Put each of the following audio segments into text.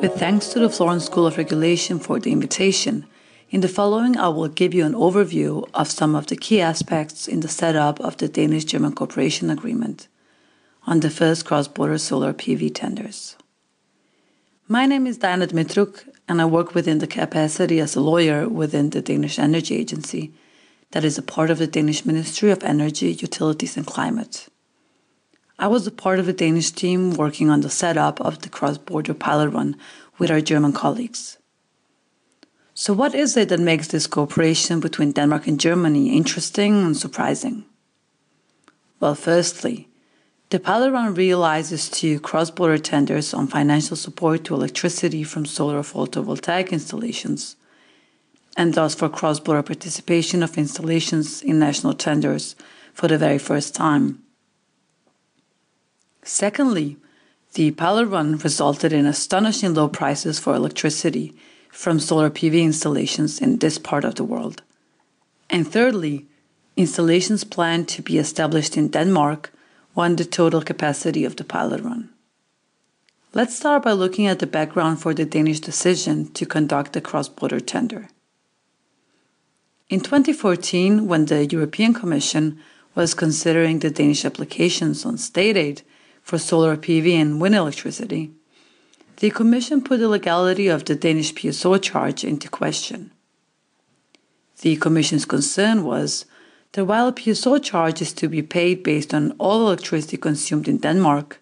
With thanks to the Florence School of Regulation for the invitation, in the following I will give you an overview of some of the key aspects in the setup of the Danish German Cooperation Agreement on the first cross border solar PV tenders. My name is Diana Dmitruk, and I work within the capacity as a lawyer within the Danish Energy Agency, that is a part of the Danish Ministry of Energy, Utilities and Climate. I was a part of a Danish team working on the setup of the cross border pilot run with our German colleagues. So, what is it that makes this cooperation between Denmark and Germany interesting and surprising? Well, firstly, the run realizes two cross border tenders on financial support to electricity from solar photovoltaic installations, and thus for cross border participation of installations in national tenders for the very first time. Secondly, the run resulted in astonishing low prices for electricity from solar PV installations in this part of the world. And thirdly, installations planned to be established in Denmark won the total capacity of the pilot run. Let's start by looking at the background for the Danish decision to conduct the cross border tender. In 2014, when the European Commission was considering the Danish applications on state aid for solar PV and wind electricity, the Commission put the legality of the Danish PSO charge into question. The Commission's concern was a PSO charge is to be paid based on all electricity consumed in Denmark,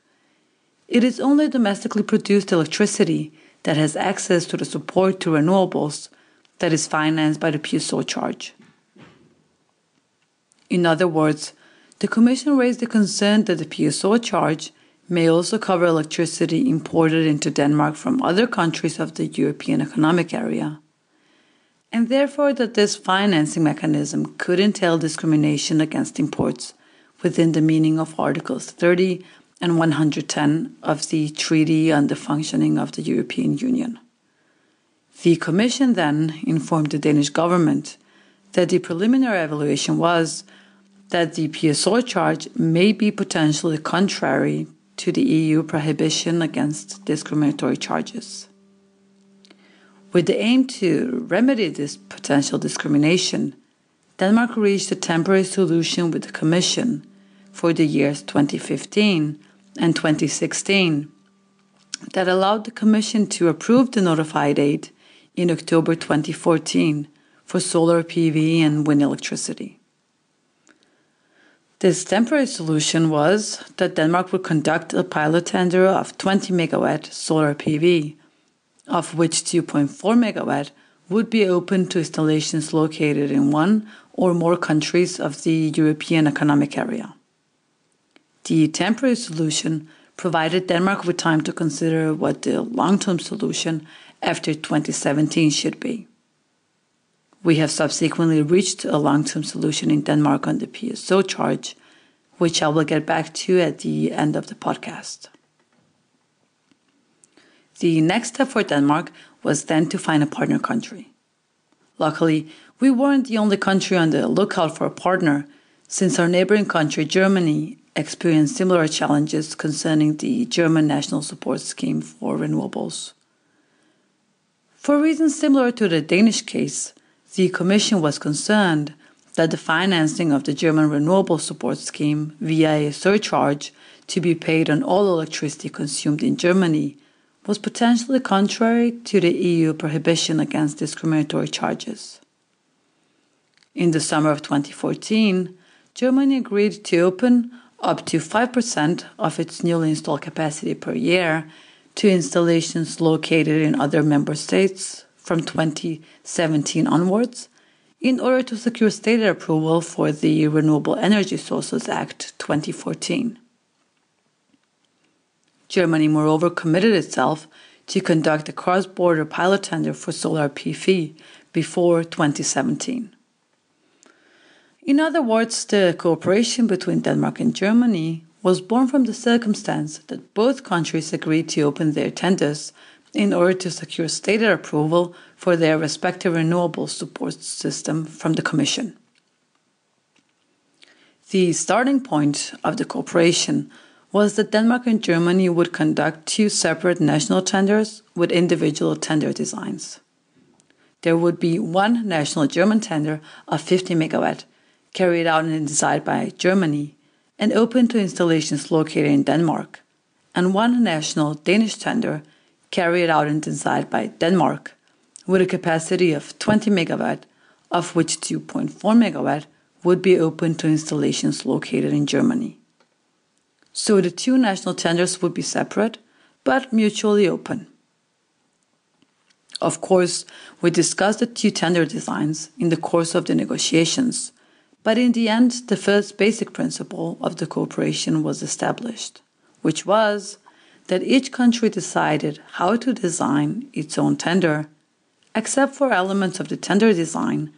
it is only domestically produced electricity that has access to the support to renewables that is financed by the PSO charge. In other words, the Commission raised the concern that the PSO charge may also cover electricity imported into Denmark from other countries of the European Economic Area, and therefore that this financing mechanism could entail discrimination against imports within the meaning of Articles 30 and 110 of the Treaty on the Functioning of the European Union. The Commission then informed the Danish government that the preliminary evaluation was that the PSO charge may be potentially contrary to the EU prohibition against discriminatory charges. With the aim to remedy this potential discrimination, Denmark reached a temporary solution with the Commission for the years 2015 and 2016 that allowed the Commission to approve the notified aid in October 2014 for solar PV and wind electricity. This temporary solution was that Denmark would conduct a pilot tender of 20 megawatt solar PV, of which 2.4 megawatt would be open to installations located in one or more countries of the European Economic Area. The temporary solution provided Denmark with time to consider what the long term solution after 2017 should be. We have subsequently reached a long term solution in Denmark on the PSO charge, which I will get back to at the end of the podcast. The next step for Denmark was then to find a partner country. Luckily, we weren't the only country on the lookout for a partner, since our neighboring country, Germany, experienced similar challenges concerning the German National Support Scheme for renewables. For reasons similar to the Danish case, the Commission was concerned that the financing of the German Renewable Support Scheme via a surcharge to be paid on all electricity consumed in Germany was potentially contrary to the EU prohibition against discriminatory charges. In the summer of 2014, Germany agreed to open up to 5% of its newly installed capacity per year to installations located in other member states from 2017 onwards in order to secure state approval for the Renewable Energy Sources Act 2014. Germany, moreover, committed itself to conduct a cross border pilot tender for solar PV before 2017. In other words, the cooperation between Denmark and Germany was born from the circumstance that both countries agreed to open their tenders in order to secure state aid approval for their respective renewable support system from the Commission. The starting point of the cooperation was that Denmark and Germany would conduct two separate national tenders with individual tender designs. There would be one national German tender of 50 megawatt carried out and designed by Germany and open to installations located in Denmark, and one national Danish tender carried out and designed by Denmark with a capacity of 20 megawatt, of which 2.4 megawatt would be open to installations located in Germany. So the two national tenders would be separate but mutually open. Of course, we discussed the two tender designs in the course of the negotiations, but in the end, the first basic principle of the cooperation was established, which was that each country decided how to design its own tender, except for elements of the tender design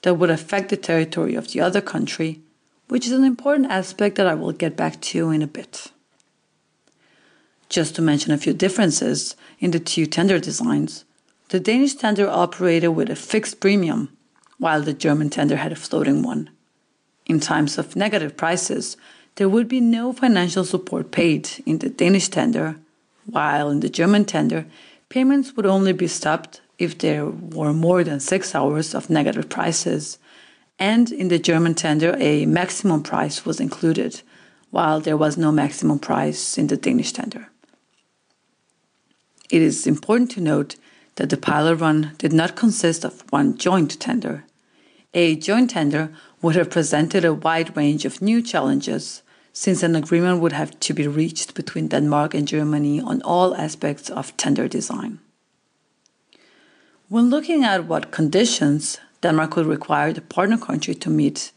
that would affect the territory of the other country, which is an important aspect that I will get back to in a bit. Just to mention a few differences in the two tender designs, the Danish tender operated with a fixed premium, while the German tender had a floating one. In times of negative prices, there would be no financial support paid in the Danish tender, while in the German tender, payments would only be stopped if there were more than six hours of negative prices, and in the German tender, a maximum price was included, while there was no maximum price in the Danish tender. It is important to note that the pilot run did not consist of one joint tender. A joint tender would have presented a wide range of new challenges, since an agreement would have to be reached between Denmark and Germany on all aspects of tender design. When looking at what conditions Denmark would require the partner country to meet,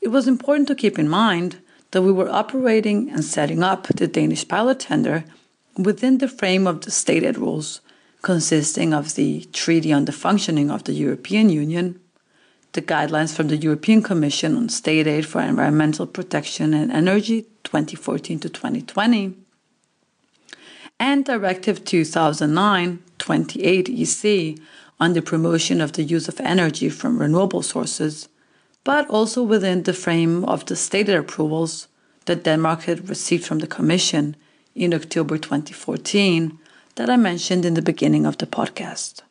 it was important to keep in mind that we were operating and setting up the Danish pilot tender within the frame of the state aid rules consisting of the Treaty on the Functioning of the European Union, the guidelines from the European Commission on State Aid for Environmental Protection and Energy 2014 to 2020, and Directive 2009 28 EC on the promotion of the use of energy from renewable sources, but also within the frame of the state aid approvals that Denmark had received from the Commission in October 2014 that I mentioned in the beginning of the podcast.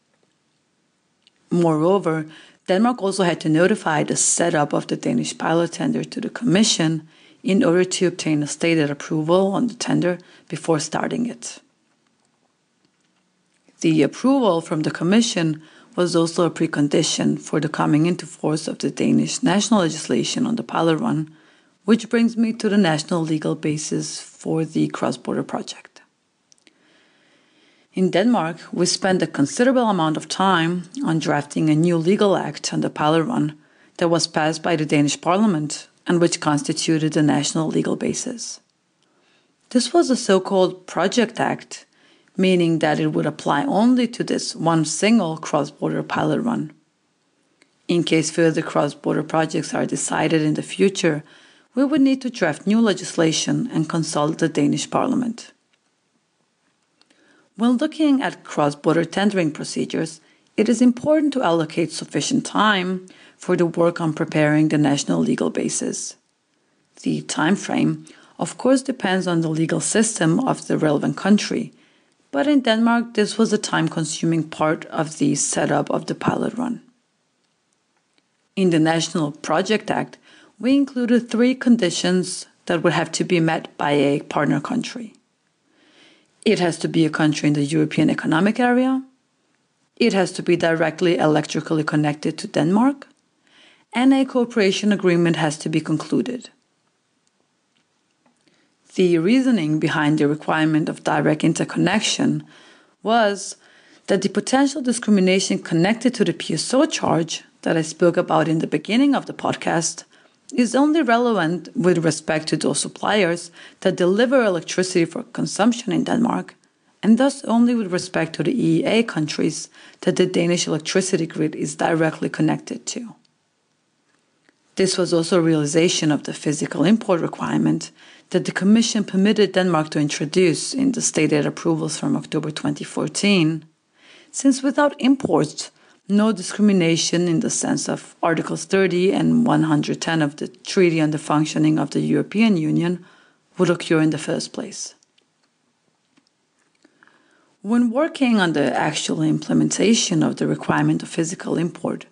Moreover, Denmark also had to notify the setup of the Danish pilot tender to the Commission in order to obtain a state aid approval on the tender before starting it. The approval from the Commission was also a precondition for the coming into force of the Danish national legislation on the run, which brings me to the national legal basis for the cross border project. In Denmark, we spent a considerable amount of time on drafting a new legal act on the run that was passed by the Danish parliament and which constituted the national legal basis. This was a so called Project Act, meaning that it would apply only to this one single cross border pilot run. In case further cross border projects are decided in the future, we would need to draft new legislation and consult the Danish parliament. When looking at cross border tendering procedures, it is important to allocate sufficient time for the work on preparing the national legal basis. The time frame, of course, depends on the legal system of the relevant country, but in Denmark, this was a time consuming part of the setup of the pilot run. In the National Project Act, we included three conditions that would have to be met by a partner country. It has to be a country in the European Economic Area. It has to be directly electrically connected to Denmark. And a cooperation agreement has to be concluded. The reasoning behind the requirement of direct interconnection was that the potential discrimination connected to the PSO charge that I spoke about in the beginning of the podcast is only relevant with respect to those suppliers that deliver electricity for consumption in Denmark, and thus only with respect to the EEA countries that the Danish electricity grid is directly connected to. This was also a realization of the physical import requirement that the Commission permitted Denmark to introduce in the state aid approvals from October 2014, since without imports, no discrimination in the sense of Articles 30 and 110 of the Treaty on the Functioning of the European Union would occur in the first place. When working on the actual implementation of the requirement of physical import,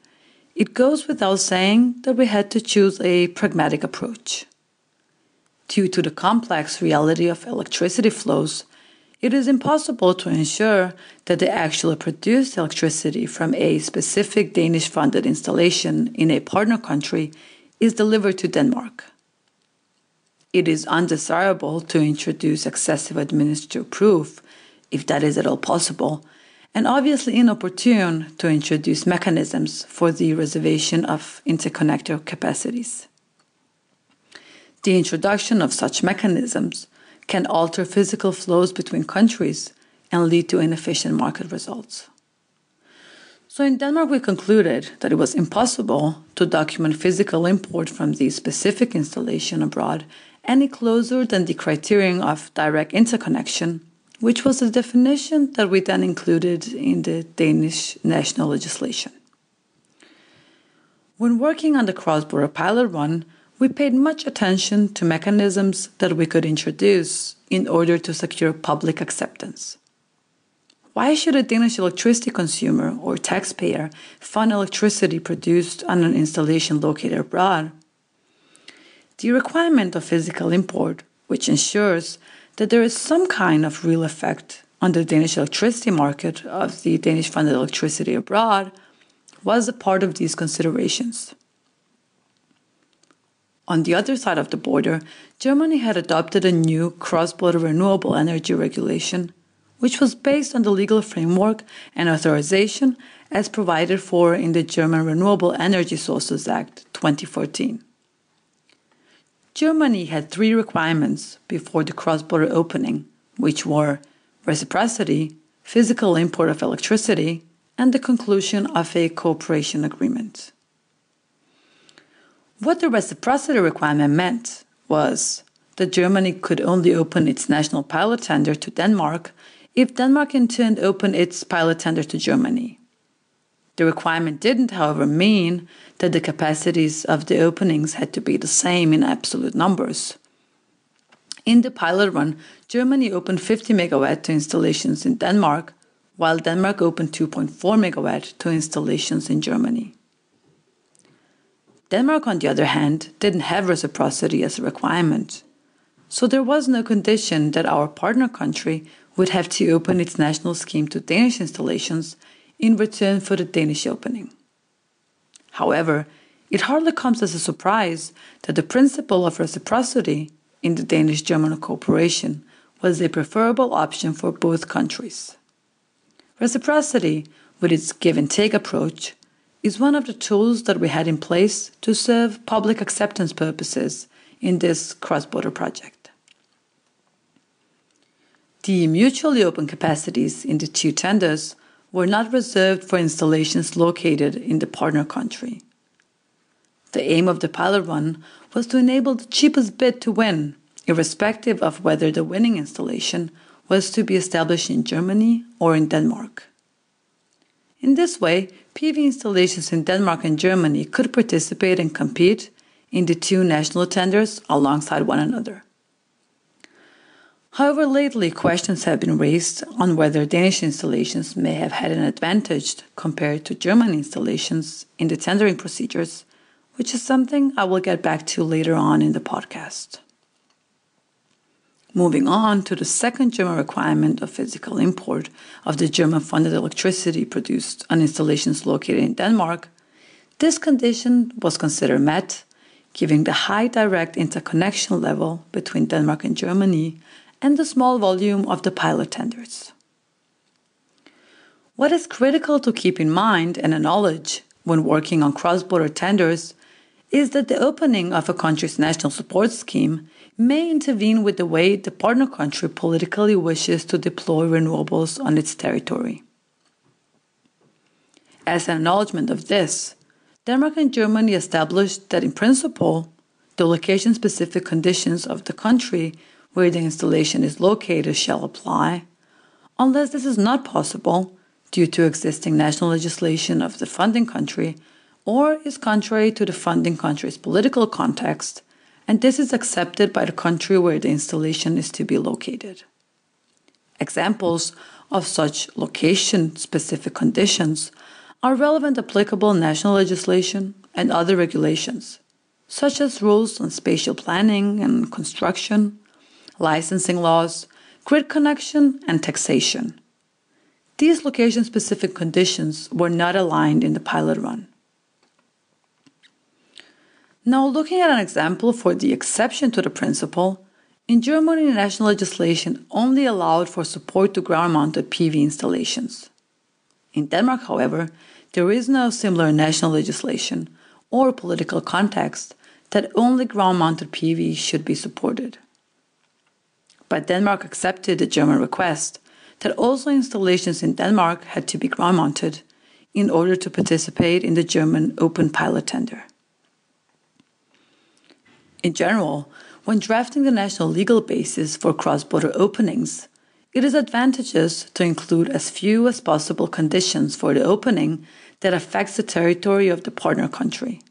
it goes without saying that we had to choose a pragmatic approach. Due to the complex reality of electricity flows, it is impossible to ensure that the actually produced electricity from a specific Danish funded installation in a partner country is delivered to Denmark. It is undesirable to introduce excessive administrative proof, if that is at all possible, and obviously inopportune to introduce mechanisms for the reservation of interconnector capacities. The introduction of such mechanisms can alter physical flows between countries and lead to inefficient market results. So in Denmark, we concluded that it was impossible to document physical import from the specific installation abroad any closer than the criterion of direct interconnection, which was a definition that we then included in the Danish national legislation. When working on the cross border pilot run, we paid much attention to mechanisms that we could introduce in order to secure public acceptance. Why should a Danish electricity consumer or taxpayer fund electricity produced on an installation located abroad? The requirement of physical import, which ensures that there is some kind of real effect on the Danish electricity market of the Danish funded electricity abroad, was a part of these considerations. On the other side of the border, Germany had adopted a new cross border renewable energy regulation, which was based on the legal framework and authorization as provided for in the German Renewable Energy Sources Act 2014. Germany had three requirements before the cross border opening, which were reciprocity, physical import of electricity, and the conclusion of a cooperation agreement. What the reciprocity requirement meant was that Germany could only open its national pilot tender to Denmark if Denmark in turn opened its pilot tender to Germany. The requirement didn't, however, mean that the capacities of the openings had to be the same in absolute numbers. In the pilot run, Germany opened 50 megawatt to installations in Denmark, while Denmark opened 2.4 megawatt to installations in Germany. Denmark, on the other hand, didn't have reciprocity as a requirement. So there was no condition that our partner country would have to open its national scheme to Danish installations in return for the Danish opening. However, it hardly comes as a surprise that the principle of reciprocity in the Danish German cooperation was a preferable option for both countries. Reciprocity, with its give and take approach, is one of the tools that we had in place to serve public acceptance purposes in this cross border project. The mutually open capacities in the two tenders were not reserved for installations located in the partner country. The aim of the pilot run was to enable the cheapest bid to win, irrespective of whether the winning installation was to be established in Germany or in Denmark. In this way, PV installations in Denmark and Germany could participate and compete in the two national tenders alongside one another. However, lately questions have been raised on whether Danish installations may have had an advantage compared to German installations in the tendering procedures, which is something I will get back to later on in the podcast. Moving on to the second German requirement of physical import of the German funded electricity produced on installations located in Denmark, this condition was considered met, given the high direct interconnection level between Denmark and Germany and the small volume of the pilot tenders. What is critical to keep in mind and acknowledge when working on cross border tenders is that the opening of a country's national support scheme may intervene with the way the partner country politically wishes to deploy renewables on its territory. As an acknowledgement of this, Denmark and Germany established that in principle, the location specific conditions of the country where the installation is located shall apply, unless this is not possible due to existing national legislation of the funding country or is contrary to the funding country's political context, and this is accepted by the country where the installation is to be located. Examples of such location specific conditions are relevant applicable national legislation and other regulations, such as rules on spatial planning and construction, licensing laws, grid connection, and taxation. These location specific conditions were not aligned in the pilot run. Now, looking at an example for the exception to the principle, in Germany, national legislation only allowed for support to ground mounted PV installations. In Denmark, however, there is no similar national legislation or political context that only ground mounted PV should be supported. But Denmark accepted the German request that also installations in Denmark had to be ground mounted in order to participate in the German open pilot tender. In general, when drafting the national legal basis for cross border openings, it is advantageous to include as few as possible conditions for the opening that affects the territory of the partner country.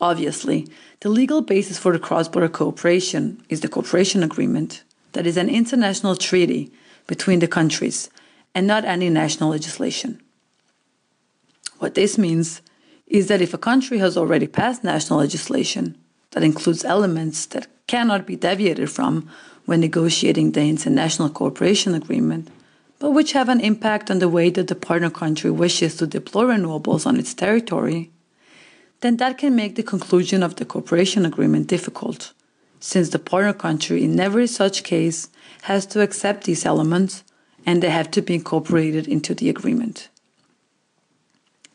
Obviously, the legal basis for the cross border cooperation is the cooperation agreement, that is an international treaty between the countries and not any national legislation. What this means is that if a country has already passed national legislation that includes elements that cannot be deviated from when negotiating the international cooperation agreement, but which have an impact on the way that the partner country wishes to deploy renewables on its territory, then that can make the conclusion of the cooperation agreement difficult, since the partner country in every such case has to accept these elements and they have to be incorporated into the agreement.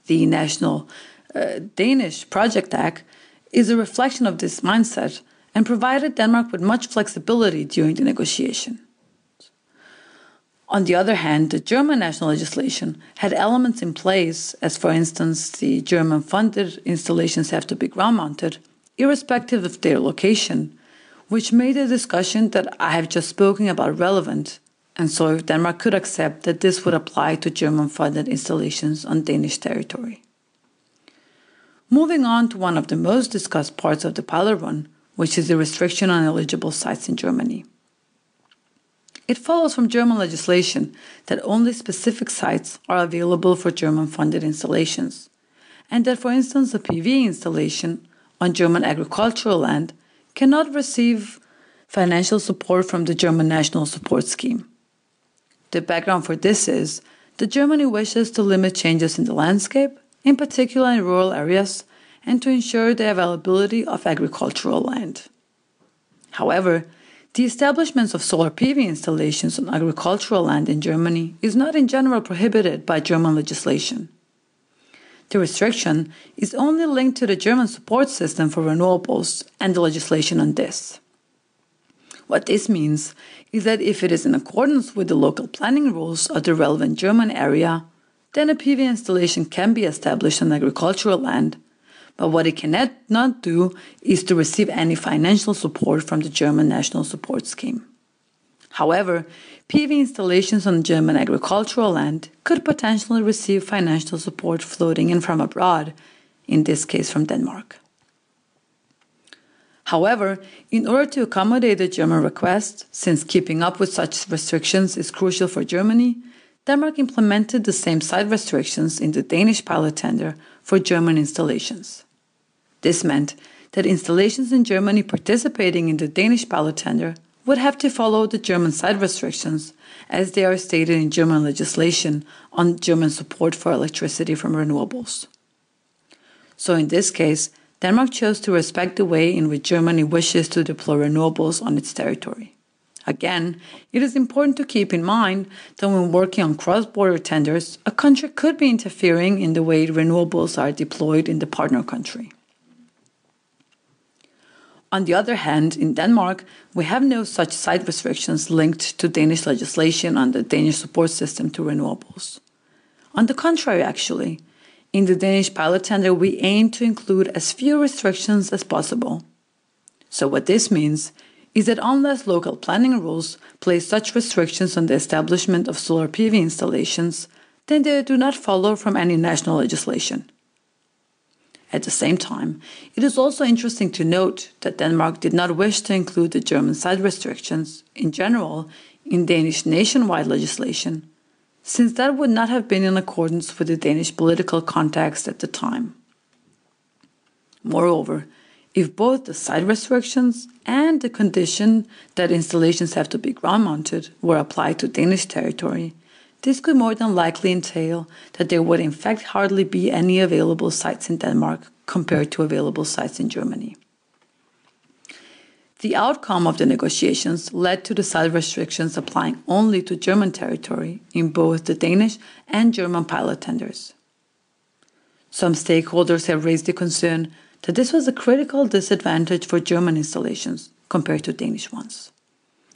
The National uh, Danish Project Act is a reflection of this mindset and provided Denmark with much flexibility during the negotiation. On the other hand, the German national legislation had elements in place, as for instance, the German funded installations have to be ground mounted, irrespective of their location, which made the discussion that I have just spoken about relevant, and so Denmark could accept that this would apply to German funded installations on Danish territory. Moving on to one of the most discussed parts of the run, which is the restriction on eligible sites in Germany. It follows from German legislation that only specific sites are available for German funded installations, and that, for instance, a PV installation on German agricultural land cannot receive financial support from the German National Support Scheme. The background for this is that Germany wishes to limit changes in the landscape, in particular in rural areas, and to ensure the availability of agricultural land. However, the establishment of solar PV installations on agricultural land in Germany is not in general prohibited by German legislation. The restriction is only linked to the German support system for renewables and the legislation on this. What this means is that if it is in accordance with the local planning rules of the relevant German area, then a PV installation can be established on agricultural land but what it cannot not do is to receive any financial support from the German National Support Scheme. However, PV installations on German agricultural land could potentially receive financial support floating in from abroad, in this case from Denmark. However, in order to accommodate the German request, since keeping up with such restrictions is crucial for Germany, Denmark implemented the same site restrictions in the Danish pilot tender for German installations. This meant that installations in Germany participating in the Danish pilot tender would have to follow the German site restrictions as they are stated in German legislation on German support for electricity from renewables. So, in this case, Denmark chose to respect the way in which Germany wishes to deploy renewables on its territory. Again, it is important to keep in mind that when working on cross border tenders, a country could be interfering in the way renewables are deployed in the partner country. On the other hand, in Denmark, we have no such site restrictions linked to Danish legislation on the Danish support system to renewables. On the contrary, actually, In the Danish pilot tender, we aim to include as few restrictions as possible. So, what this means is that unless local planning rules place such restrictions on the establishment of solar PV installations, then they do not follow from any national legislation. At the same time, it is also interesting to note that Denmark did not wish to include the German site restrictions in general in Danish nationwide legislation, since that would not have been in accordance with the Danish political context at the time. Moreover, if both the site restrictions and the condition that installations have to be ground mounted were applied to Danish territory, this could more than likely entail that there would in fact hardly be any available sites in Denmark compared to available sites in Germany. The outcome of the negotiations led to the site restrictions applying only to German territory in both the Danish and German pilot tenders. Some stakeholders have raised the concern that this was a critical disadvantage for German installations compared to Danish ones.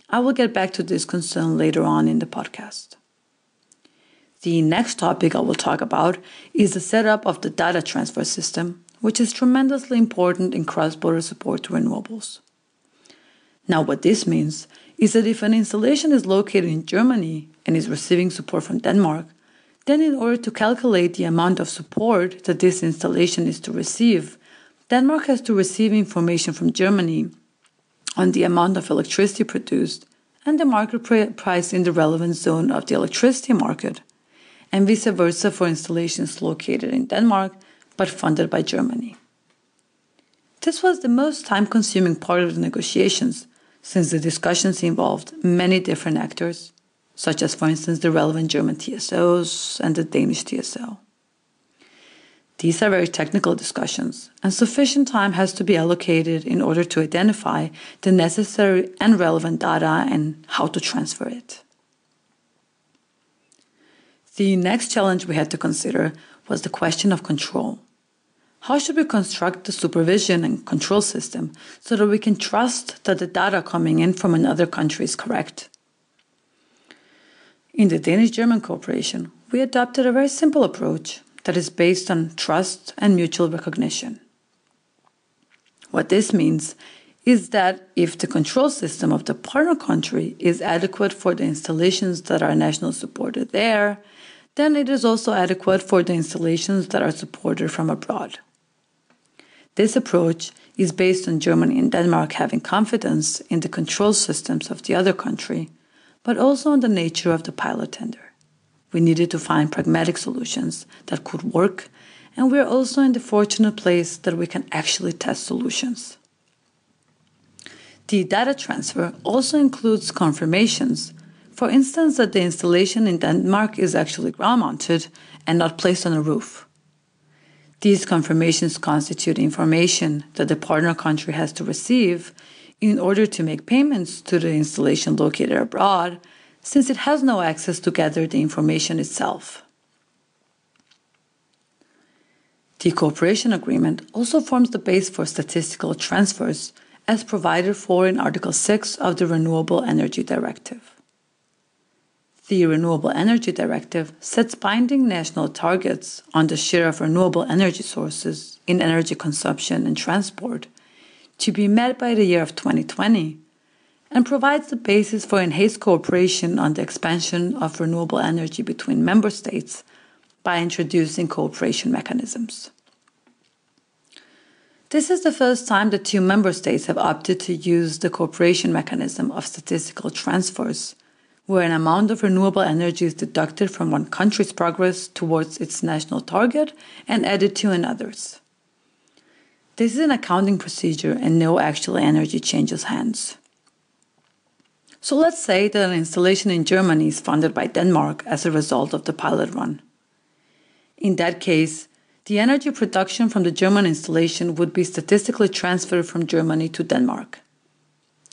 I will get back to this concern later on in the podcast. The next topic I will talk about is the setup of the data transfer system, which is tremendously important in cross border support to renewables. Now, what this means is that if an installation is located in Germany and is receiving support from Denmark, then in order to calculate the amount of support that this installation is to receive, Denmark has to receive information from Germany on the amount of electricity produced and the market price in the relevant zone of the electricity market and vice versa for installations located in Denmark but funded by Germany. This was the most time consuming part of the negotiations since the discussions involved many different actors, such as, for instance, the relevant German TSOs and the Danish TSO. These are very technical discussions, and sufficient time has to be allocated in order to identify the necessary and relevant data and how to transfer it. The next challenge we had to consider was the question of control. How should we construct the supervision and control system so that we can trust that the data coming in from another country is correct? In the Danish German cooperation, we adopted a very simple approach that is based on trust and mutual recognition. What this means is that if the control system of the partner country is adequate for the installations that are national supported there, then it is also adequate for the installations that are supported from abroad. This approach is based on Germany and Denmark having confidence in the control systems of the other country, but also on the nature of the pilot tender. We needed to find pragmatic solutions that could work, and we're also in the fortunate place that we can actually test solutions. The data transfer also includes confirmations for instance, that the installation in Denmark is actually ground mounted and not placed on a roof. These confirmations constitute information that the partner country has to receive in order to make payments to the installation located abroad, since it has no access to gather the information itself. The cooperation agreement also forms the base for statistical transfers as provided for in Article 6 of the Renewable Energy Directive. The Renewable Energy Directive sets binding national targets on the share of renewable energy sources in energy consumption and transport to be met by the year of 2020 and provides the basis for enhanced cooperation on the expansion of renewable energy between member states by introducing cooperation mechanisms. This is the first time that two member states have opted to use the cooperation mechanism of statistical transfers where an amount of renewable energy is deducted from one country's progress towards its national target and added to another's. This is an accounting procedure and no actual energy changes hands. So let's say that an installation in Germany is funded by Denmark as a result of the pilot run. In that case, the energy production from the German installation would be statistically transferred from Germany to Denmark.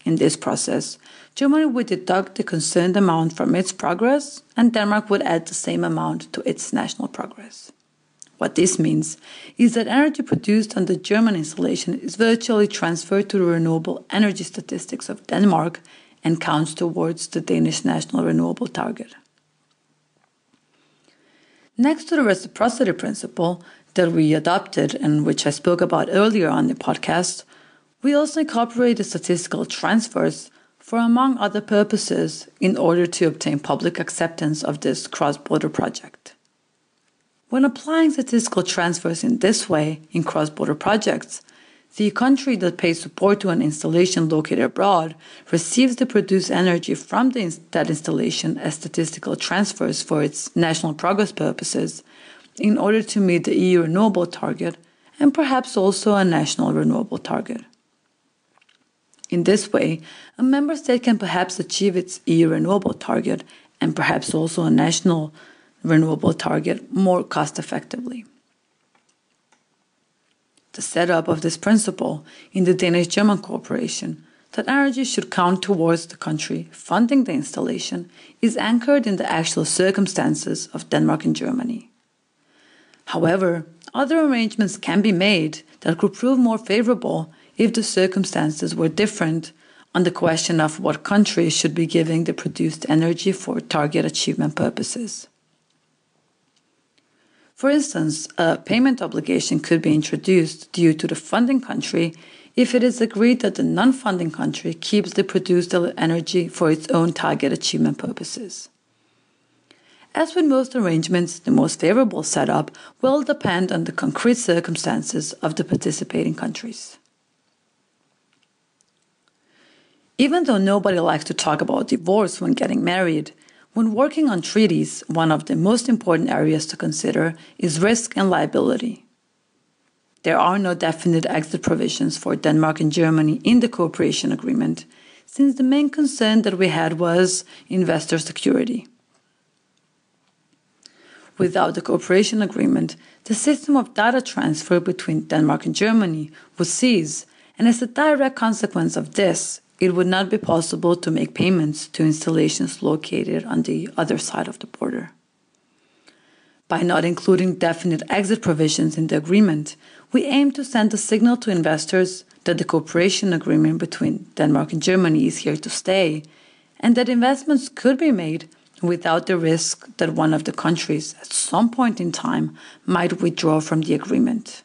In this process, Germany would deduct the concerned amount from its progress, and Denmark would add the same amount to its national progress. What this means is that energy produced on the German installation is virtually transferred to the renewable energy statistics of Denmark and counts towards the Danish national renewable target. Next to the reciprocity principle that we adopted and which I spoke about earlier on the podcast, we also incorporated statistical transfers for, among other purposes, in order to obtain public acceptance of this cross border project. When applying statistical transfers in this way in cross border projects, the country that pays support to an installation located abroad receives the produced energy from the, that installation as statistical transfers for its national progress purposes in order to meet the EU renewable target and perhaps also a national renewable target. In this way, a member state can perhaps achieve its EU renewable target and perhaps also a national renewable target more cost effectively. The setup of this principle in the Danish German cooperation that energy should count towards the country funding the installation is anchored in the actual circumstances of Denmark and Germany. However, other arrangements can be made that could prove more favorable if the circumstances were different on the question of what country should be giving the produced energy for target achievement purposes. For instance, a payment obligation could be introduced due to the funding country if it is agreed that the non funding country keeps the produced energy for its own target achievement purposes. As with most arrangements, the most favorable setup will depend on the concrete circumstances of the participating countries. Even though nobody likes to talk about divorce when getting married, when working on treaties, one of the most important areas to consider is risk and liability. There are no definite exit provisions for Denmark and Germany in the cooperation agreement, since the main concern that we had was investor security. Without the cooperation agreement, the system of data transfer between Denmark and Germany would cease, and as a direct consequence of this, it would not be possible to make payments to installations located on the other side of the border. By not including definite exit provisions in the agreement, we aim to send a signal to investors that the cooperation agreement between Denmark and Germany is here to stay, and that investments could be made without the risk that one of the countries at some point in time might withdraw from the agreement.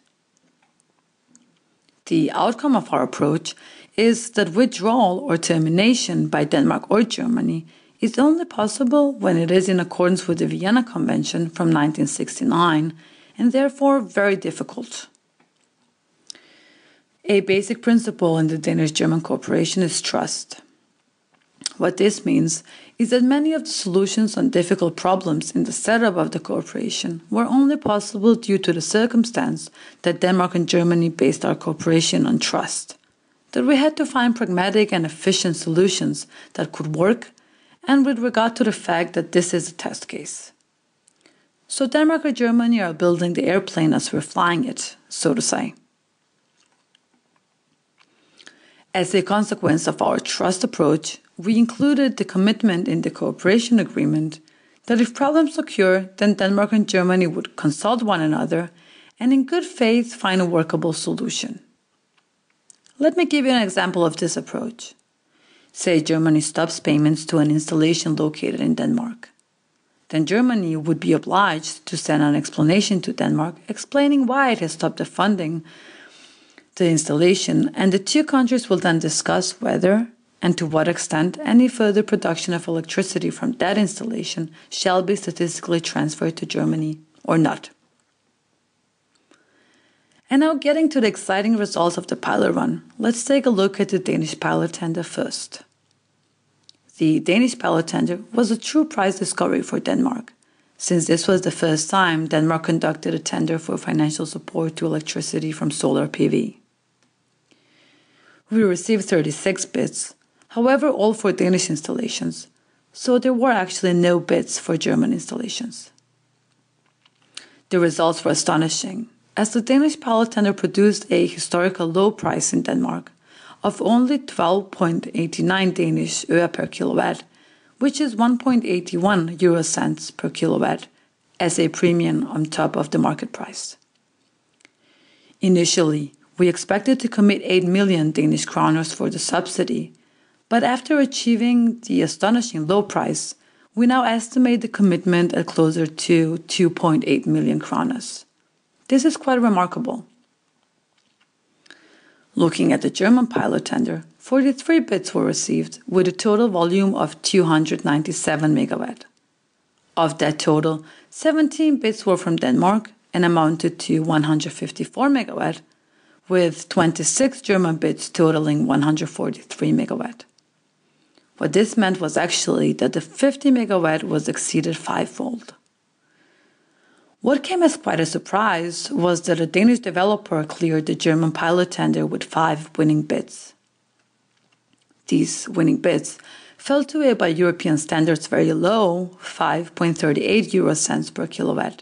The outcome of our approach is that withdrawal or termination by Denmark or Germany is only possible when it is in accordance with the Vienna Convention from 1969 and therefore very difficult. A basic principle in the Danish German cooperation is trust. What this means is that many of the solutions on difficult problems in the setup of the cooperation were only possible due to the circumstance that Denmark and Germany based our cooperation on trust that we had to find pragmatic and efficient solutions that could work, and with regard to the fact that this is a test case. So, Denmark or Germany are building the airplane as we're flying it, so to say. As a consequence of our trust approach, we included the commitment in the cooperation agreement that if problems occur, then Denmark and Germany would consult one another and in good faith find a workable solution. Let me give you an example of this approach. Say Germany stops payments to an installation located in Denmark. Then Germany would be obliged to send an explanation to Denmark explaining why it has stopped the funding the installation, and the two countries will then discuss whether and to what extent any further production of electricity from that installation shall be statistically transferred to Germany or not. And now, getting to the exciting results of the pilot run, let's take a look at the Danish pilot tender first. The Danish pilot tender was a true price discovery for Denmark, since this was the first time Denmark conducted a tender for financial support to electricity from solar PV. We received 36 bids, however, all for Danish installations, so there were actually no bids for German installations. The results were astonishing as the Danish power tender produced a historical low price in Denmark of only 12.89 Danish øre per kilowatt, which is 1.81 euro cents per kilowatt as a premium on top of the market price. Initially, we expected to commit 8 million Danish kroners for the subsidy, but after achieving the astonishing low price, we now estimate the commitment at closer to 2.8 million kronas. This is quite remarkable. Looking at the German pilot tender, 43 bids were received with a total volume of 297 megawatt. Of that total, 17 bids were from Denmark and amounted to 154 megawatt, with 26 German bids totaling 143 megawatt. What this meant was actually that the 50 megawatt was exceeded fivefold. What came as quite a surprise was that a Danish developer cleared the German pilot tender with five winning bids. These winning bids fell to a by European standards very low 5.38 euro cents per kilowatt,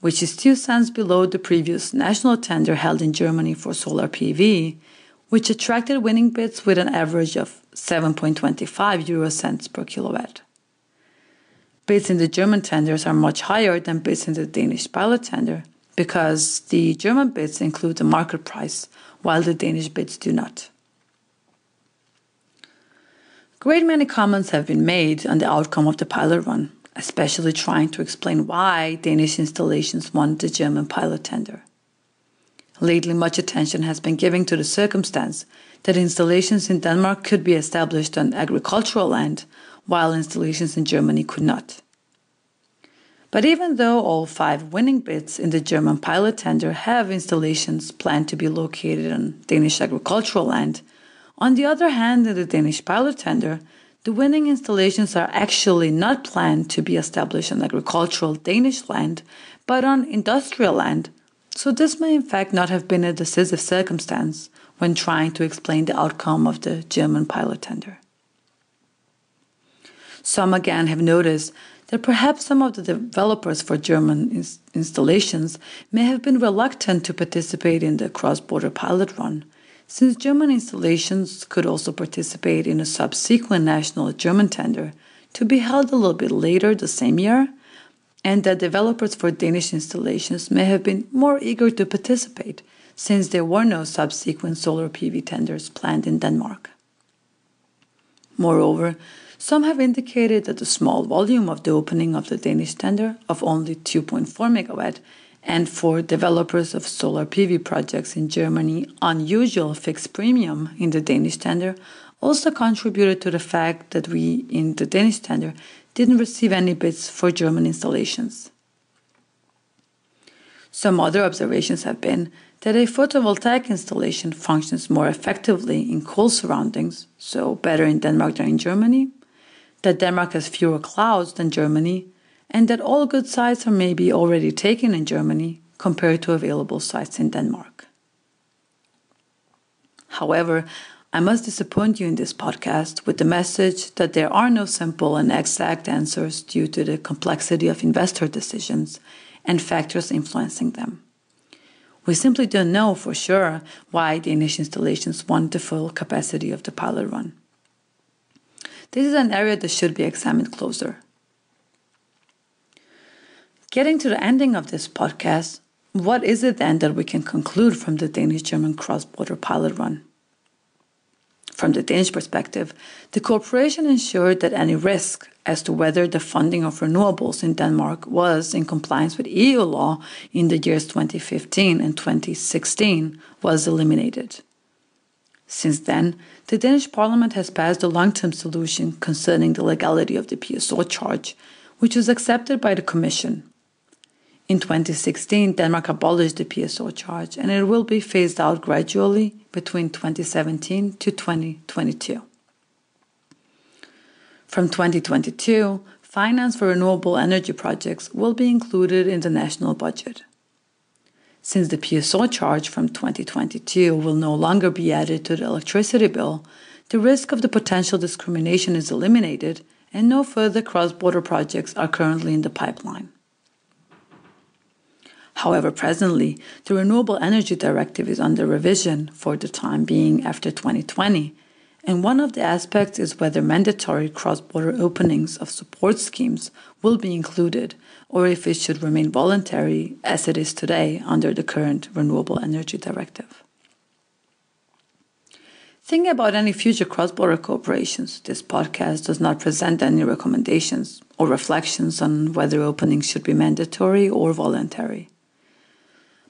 which is 2 cents below the previous national tender held in Germany for solar PV, which attracted winning bids with an average of 7.25 euro cents per kilowatt. Bids in the German tenders are much higher than bids in the Danish pilot tender because the German bids include the market price, while the Danish bids do not. Great many comments have been made on the outcome of the pilot run, especially trying to explain why Danish installations won the German pilot tender. Lately, much attention has been given to the circumstance that installations in Denmark could be established on agricultural land while installations in Germany could not. But even though all five winning bids in the German pilot tender have installations planned to be located on Danish agricultural land, on the other hand, in the Danish pilot tender, the winning installations are actually not planned to be established on agricultural Danish land, but on industrial land. So, this may in fact not have been a decisive circumstance when trying to explain the outcome of the German pilot tender. Some again have noticed that perhaps some of the developers for German ins- installations may have been reluctant to participate in the cross border pilot run, since German installations could also participate in a subsequent national German tender to be held a little bit later the same year, and that developers for Danish installations may have been more eager to participate since there were no subsequent solar PV tenders planned in Denmark. Moreover, some have indicated that the small volume of the opening of the Danish tender of only 2.4 megawatt and for developers of solar PV projects in Germany, unusual fixed premium in the Danish tender also contributed to the fact that we in the Danish tender didn't receive any bids for German installations. Some other observations have been that a photovoltaic installation functions more effectively in cold surroundings, so better in Denmark than in Germany, that Denmark has fewer clouds than Germany, and that all good sites are maybe already taken in Germany compared to available sites in Denmark. However, I must disappoint you in this podcast with the message that there are no simple and exact answers due to the complexity of investor decisions and factors influencing them. We simply don't know for sure why Danish installations want the full capacity of the pilot run. This is an area that should be examined closer. Getting to the ending of this podcast, what is it then that we can conclude from the Danish German cross border pilot run? From the Danish perspective, the cooperation ensured that any risk as to whether the funding of renewables in Denmark was in compliance with EU law in the years 2015 and 2016 was eliminated. Since then, the Danish parliament has passed a long term solution concerning the legality of the PSO charge, which was accepted by the Commission. In 2016, Denmark abolished the PSO charge and it will be phased out gradually between 2017 to 2022. From 2022, finance for renewable energy projects will be included in the national budget. Since the PSO charge from 2022 will no longer be added to the electricity bill, the risk of the potential discrimination is eliminated and no further cross border projects are currently in the pipeline. However, presently, the Renewable Energy Directive is under revision for the time being after 2020, and one of the aspects is whether mandatory cross border openings of support schemes will be included or if it should remain voluntary as it is today under the current Renewable Energy Directive. Think about any future cross border cooperations. This podcast does not present any recommendations or reflections on whether openings should be mandatory or voluntary.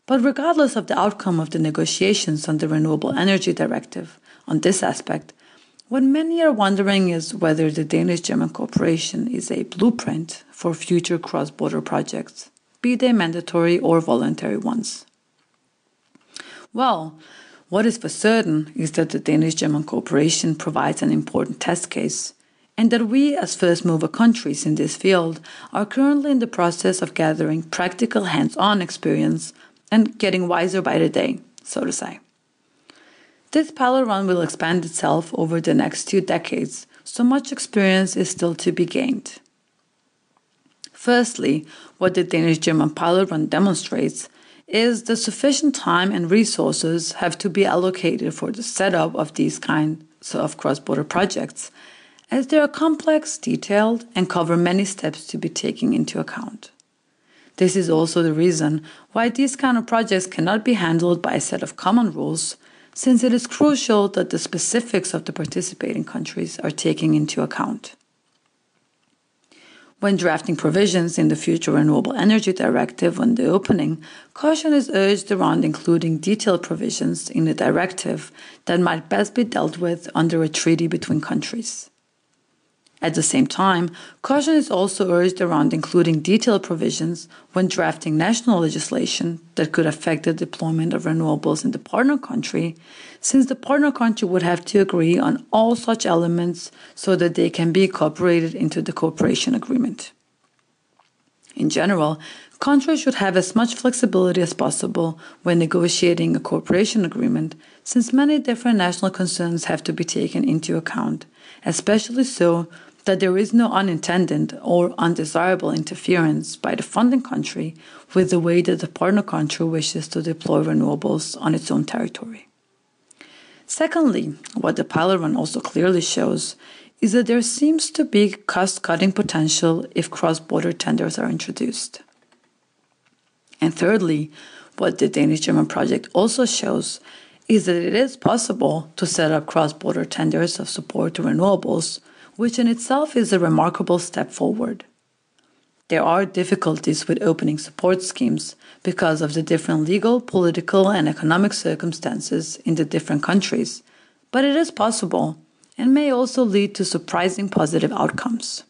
But regardless of the outcome of the negotiations on the Renewable Energy Directive on this aspect, what many are wondering is whether the Danish German cooperation is a blueprint for future cross border projects, be they mandatory or voluntary ones. Well, what is for certain is that the Danish German cooperation provides an important test case, and that we, as first mover countries in this field, are currently in the process of gathering practical hands on experience and getting wiser by the day, so to say. This pilot run will expand itself over the next two decades, so much experience is still to be gained. Firstly, what the Danish German pilot run demonstrates is that sufficient time and resources have to be allocated for the setup of these kinds of cross border projects, as they are complex, detailed, and cover many steps to be taken into account. This is also the reason why these kind of projects cannot be handled by a set of common rules, since it is crucial that the specifics of the participating countries are taken into account. When drafting provisions in the future Renewable Energy Directive on the opening, caution is urged around including detailed provisions in the directive that might best be dealt with under a treaty between countries. At the same time, caution is also urged around including detailed provisions when drafting national legislation that could affect the deployment of renewables in the partner country, since the partner country would have to agree on all such elements so that they can be incorporated into the cooperation agreement. In general, countries should have as much flexibility as possible when negotiating a cooperation agreement, since many different national concerns have to be taken into account, especially so that there is no unintended or undesirable interference by the funding country with the way that the partner country wishes to deploy renewables on its own territory. Secondly, what the pilot run also clearly shows is that there seems to be cost cutting potential if cross border tenders are introduced. And thirdly, what the Danish German project also shows is that it is possible to set up cross border tenders of support to renewables which in itself is a remarkable step forward. There are difficulties with opening support schemes because of the different legal, political, and economic circumstances in the different countries, but it is possible and may also lead to surprising positive outcomes.